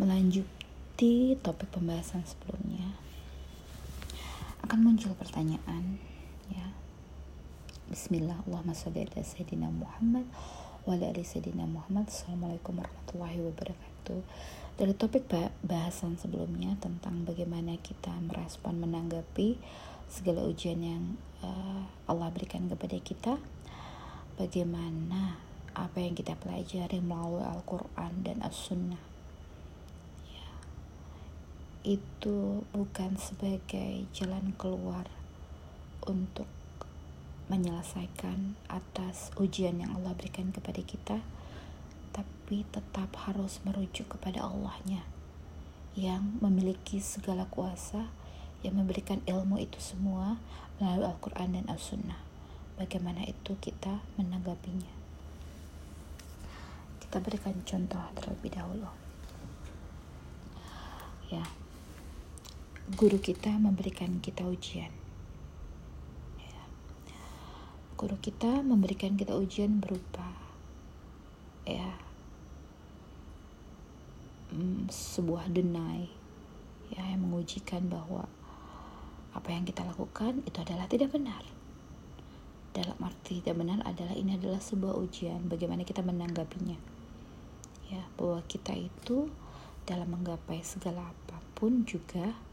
melanjuti topik pembahasan sebelumnya akan muncul pertanyaan ya. Bismillah Allahumma salli ala Sayyidina Muhammad wa ala ali Sayyidina Muhammad. Assalamualaikum warahmatullahi wabarakatuh. Dari topik bahasan sebelumnya tentang bagaimana kita merespon menanggapi segala ujian yang uh, Allah berikan kepada kita bagaimana apa yang kita pelajari melalui Al-Quran dan As-Sunnah itu bukan sebagai jalan keluar untuk menyelesaikan atas ujian yang Allah berikan kepada kita tapi tetap harus merujuk kepada Allahnya yang memiliki segala kuasa yang memberikan ilmu itu semua melalui Al-Quran dan As-Sunnah bagaimana itu kita menanggapinya? Kita berikan contoh terlebih dahulu. Ya guru kita memberikan kita ujian. Guru kita memberikan kita ujian berupa ya mm, sebuah denai ya yang mengujikan bahwa apa yang kita lakukan itu adalah tidak benar. Dalam arti tidak benar adalah ini adalah sebuah ujian bagaimana kita menanggapinya. Ya bahwa kita itu dalam menggapai segala apa pun juga ya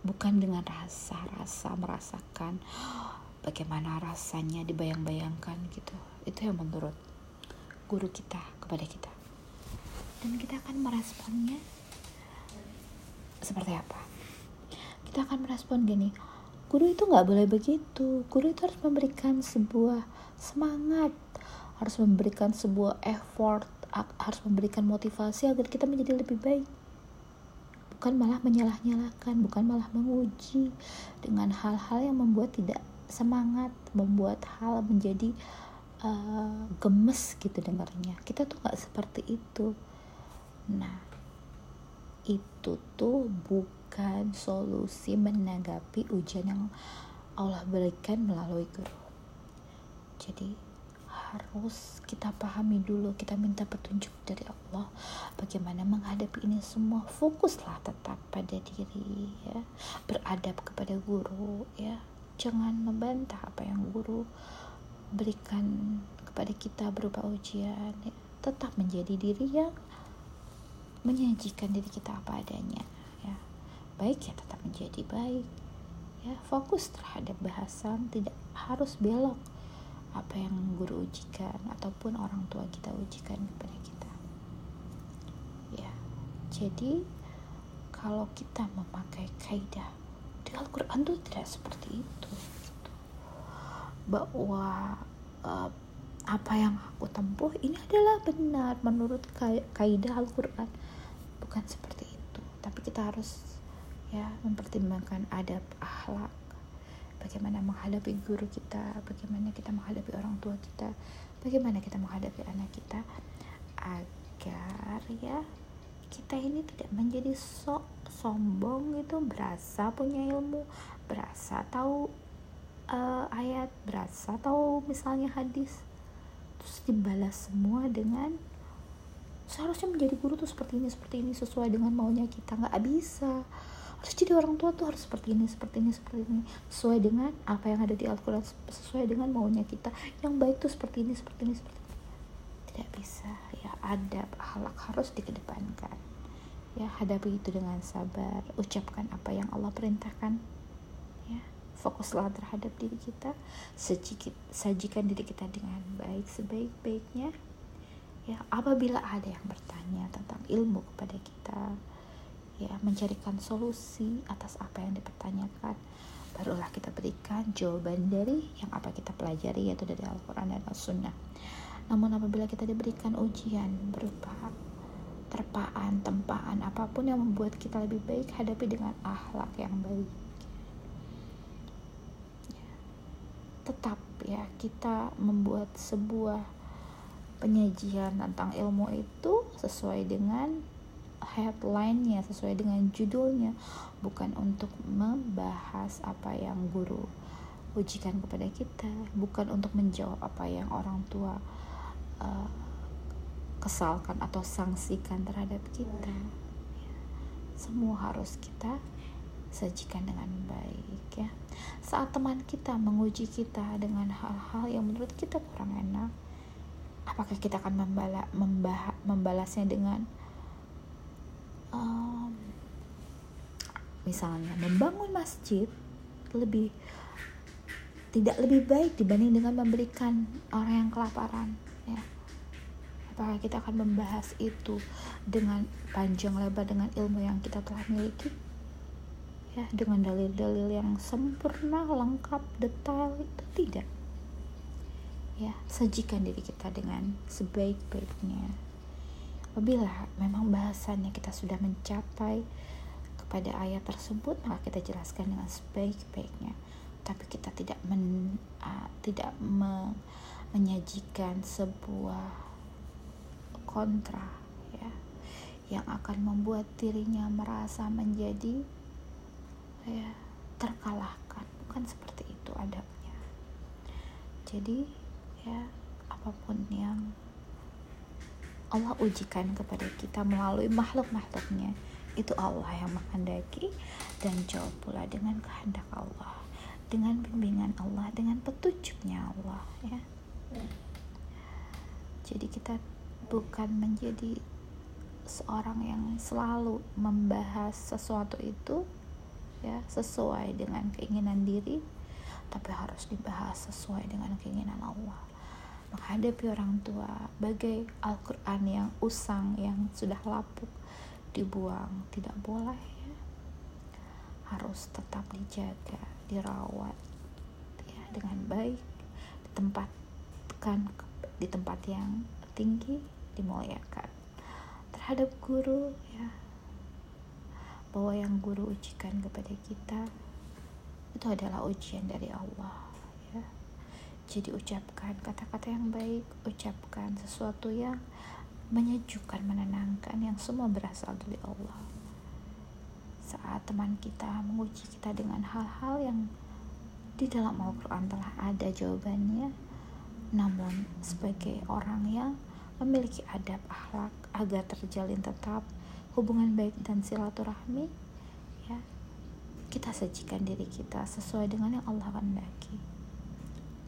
bukan dengan rasa-rasa merasakan bagaimana rasanya dibayang-bayangkan gitu. Itu yang menurut guru kita kepada kita. Dan kita akan meresponnya seperti apa? Kita akan merespon gini guru itu nggak boleh begitu. Guru itu harus memberikan sebuah semangat harus memberikan sebuah effort harus memberikan motivasi agar kita menjadi lebih baik bukan malah menyalah-nyalahkan bukan malah menguji dengan hal-hal yang membuat tidak semangat membuat hal menjadi uh, gemes gitu dengarnya. Kita tuh nggak seperti itu. Nah itu tuh bukan solusi menanggapi ujian yang Allah berikan melalui guru. Jadi harus kita pahami dulu kita minta petunjuk dari Allah bagaimana menghadapi ini semua. Fokuslah tetap pada diri ya. Beradab kepada guru ya. Jangan membantah apa yang guru berikan kepada kita berupa ujian ya. tetap menjadi diri yang menyajikan diri kita apa adanya ya. Baik ya tetap menjadi baik ya. Fokus terhadap bahasan tidak harus belok apa yang guru ujikan ataupun orang tua kita ujikan kepada kita ya jadi kalau kita memakai kaidah di Al-Quran tuh tidak seperti itu gitu. bahwa uh, apa yang aku tempuh ini adalah benar menurut kaidah Al-Quran bukan seperti itu tapi kita harus ya mempertimbangkan adab akhlak bagaimana menghadapi guru kita? Bagaimana kita menghadapi orang tua kita? Bagaimana kita menghadapi anak kita? Agar ya kita ini tidak menjadi sok sombong gitu berasa punya ilmu berasa tahu uh, ayat berasa tahu misalnya hadis. Terus dibalas semua dengan seharusnya menjadi guru tuh seperti ini seperti ini sesuai dengan maunya kita. Nggak bisa harus jadi orang tua tuh harus seperti ini seperti ini seperti ini. Sesuai dengan apa yang ada di Al-Quran sesuai dengan maunya kita. Yang baik tuh seperti ini seperti ini seperti ini. Tidak bisa. Ya adab akhlak harus dikedepankan. Ya hadapi itu dengan sabar. Ucapkan apa yang Allah perintahkan. Ya fokuslah terhadap diri kita. Sejikit sajikan diri kita dengan baik sebaik-baiknya. Ya apabila ada yang bertanya tentang ilmu kepada kita ya mencarikan solusi atas apa yang dipertanyakan barulah kita berikan jawaban dari yang apa kita pelajari yaitu dari Al-Quran dan Al-Sunnah namun apabila kita diberikan ujian berupa terpaan, tempaan, apa pun yang membuat kita lebih baik, hadapi dengan akhlak yang baik. Tetap ya, kita membuat sebuah penyajian tentang ilmu itu sesuai dengan headline-nya, sesuai dengan judulnya, bukan untuk membahas apa yang guru ujikan kepada kita, bukan untuk menjawab apa yang orang tua uh, kesalkan atau sanksikan terhadap kita. Semua harus kita sajikan dengan baik ya. Saat teman kita menguji kita dengan hal-hal yang menurut kita kurang enak apakah kita akan membala, membalasnya dengan um, misalnya membangun masjid lebih tidak lebih baik dibanding dengan memberikan orang yang kelaparan ya. Apakah kita akan membahas itu dengan panjang lebar dengan ilmu yang kita telah miliki? Ya dengan dalil-dalil yang sempurna lengkap detail itu tidak. Ya sajikan diri kita dengan sebaik-baiknya apabila memang bahasannya kita sudah mencapai kepada ayat tersebut maka kita jelaskan dengan sebaik-baiknya. Tapi kita tidak men, uh, tidak me, menyajikan sebuah kontra ya yang akan membuat dirinya merasa menjadi ya terkalahkan. Bukan seperti itu adabnya. Jadi ya apa pun yang Allah ujikan kepada kita melalui makhluk-makhluknya. Itu Allah yang menghendaki dan jawab pula dengan kehendak Allah dengan bimbingan Allah dengan petunjuknya Allah ya. Jadi kita bukan menjadi seorang yang selalu membahas sesuatu itu ya sesuai dengan keinginan diri tapi harus dibahas sesuai dengan keinginan Allah menghadapi orang tua bagai Al-Quran yang usang yang sudah lapuk dibuang tidak boleh ya. Harus tetap dijaga dirawat ya dengan baik ditempatkan di tempat yang tinggi dimuliakan. Terhadap guru ya bahwa yang guru ujikan kepada kita itu adalah ujian dari Allah jadi ucapkan kata-kata yang baik ucapkan sesuatu yang menyejukkan menenangkan yang semua berasal dari Allah. Saat teman kita menguji kita dengan hal-hal yang di dalam Al-Quran telah ada jawabannya namun sebagai orang yang memiliki adab akhlak agar terjalin tetap hubungan baik dan silaturahmi ya kita sajikan diri kita sesuai dengan yang Allah kehendaki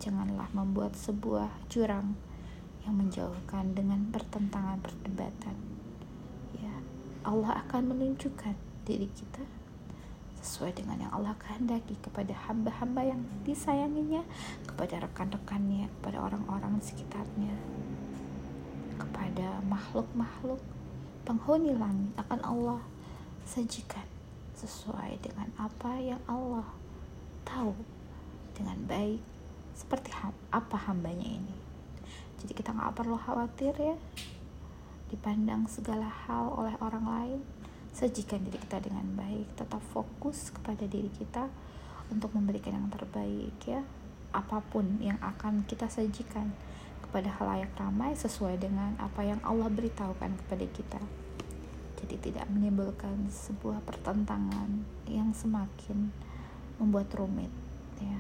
janganlah membuat sebuah jurang yang menjauhkan dengan pertentangan perdebatan. Ya Allah akan menunjukkan diri kita sesuai dengan yang Allah kehendaki kepada hamba-hamba yang disayanginya, kepada rekan-rekannya, kepada orang-orang sekitarnya, kepada makhluk-makhluk penghuni langit. Akan Allah sajikan sesuai dengan apa yang Allah tahu dengan baik seperti apa hambanya ini? Jadi kita nggak perlu khawatir ya. Dipandang segala hal oleh orang lain. Sajikan diri kita dengan baik. Tetap fokus kepada diri kita untuk memberikan yang terbaik ya. Apa pun yang akan kita sajikan kepada halayak ramai sesuai dengan apa yang Allah beritahukan kepada kita. Jadi tidak menimbulkan sebuah pertentangan yang semakin membuat rumit ya.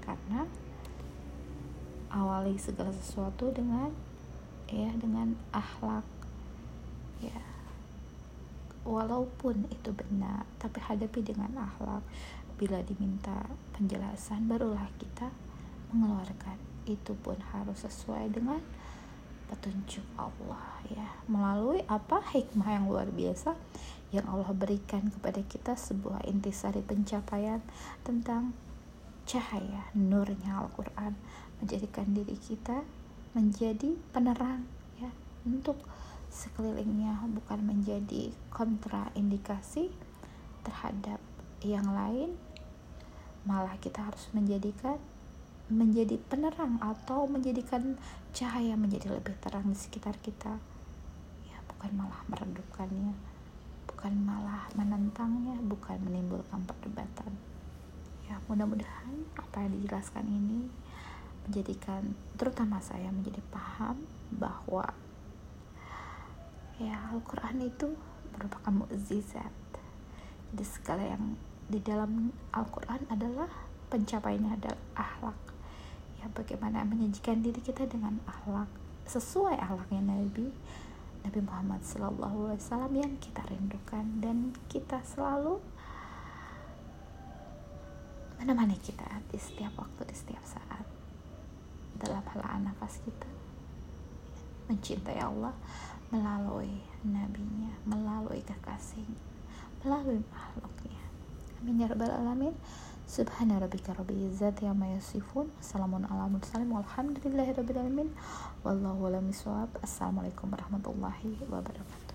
Karena awali segala sesuatu dengan ya dengan akhlak. Ya. Walaupun itu benar tapi hadapi dengan akhlak. Bila diminta penjelasan barulah kita mengeluarkan. Itu pun harus sesuai dengan petunjuk Allah ya. Melalui apa? Hikmah yang luar biasa yang Allah berikan kepada kita sebuah intisari pencapaian tentang cahaya nurnya Al-Quran menjadikan diri kita menjadi penerang ya. Untuk sekelilingnya bukan menjadi kontraindikasi terhadap yang lain malah kita harus menjadikan menjadi penerang atau menjadikan cahaya menjadi lebih terang di sekitar kita. Ya bukan malah meredupkannya bukan malah menentangnya bukan menimbulkan perdebatan. Ya mudah-mudahan apa yang dijelaskan ini menjadikan terutama saya menjadi paham bahwa ya Al-Quran itu merupakan mukjizat. Jadi segala yang di dalam Al-Quran adalah pencapaiannya adalah akhlak. Bagaimana menyajikan diri kita dengan akhlak sesuai akhlaknya Nabi Nabi Muhammad Wasallam yang kita rindukan dan kita selalu menemani kita di setiap waktu di setiap saat dalam hal nafas kita mencintai Allah melalui nabinya melalui kekasihnya melalui makhluknya amin ya rabbal alamin Subhana rabbika rabbil izzati amma yasifun. Assalamun ala mursalin walhamdulillahi rabbil alamin. Wallahu a'lam Assalamualaikum warahmatullahi wabarakatuh.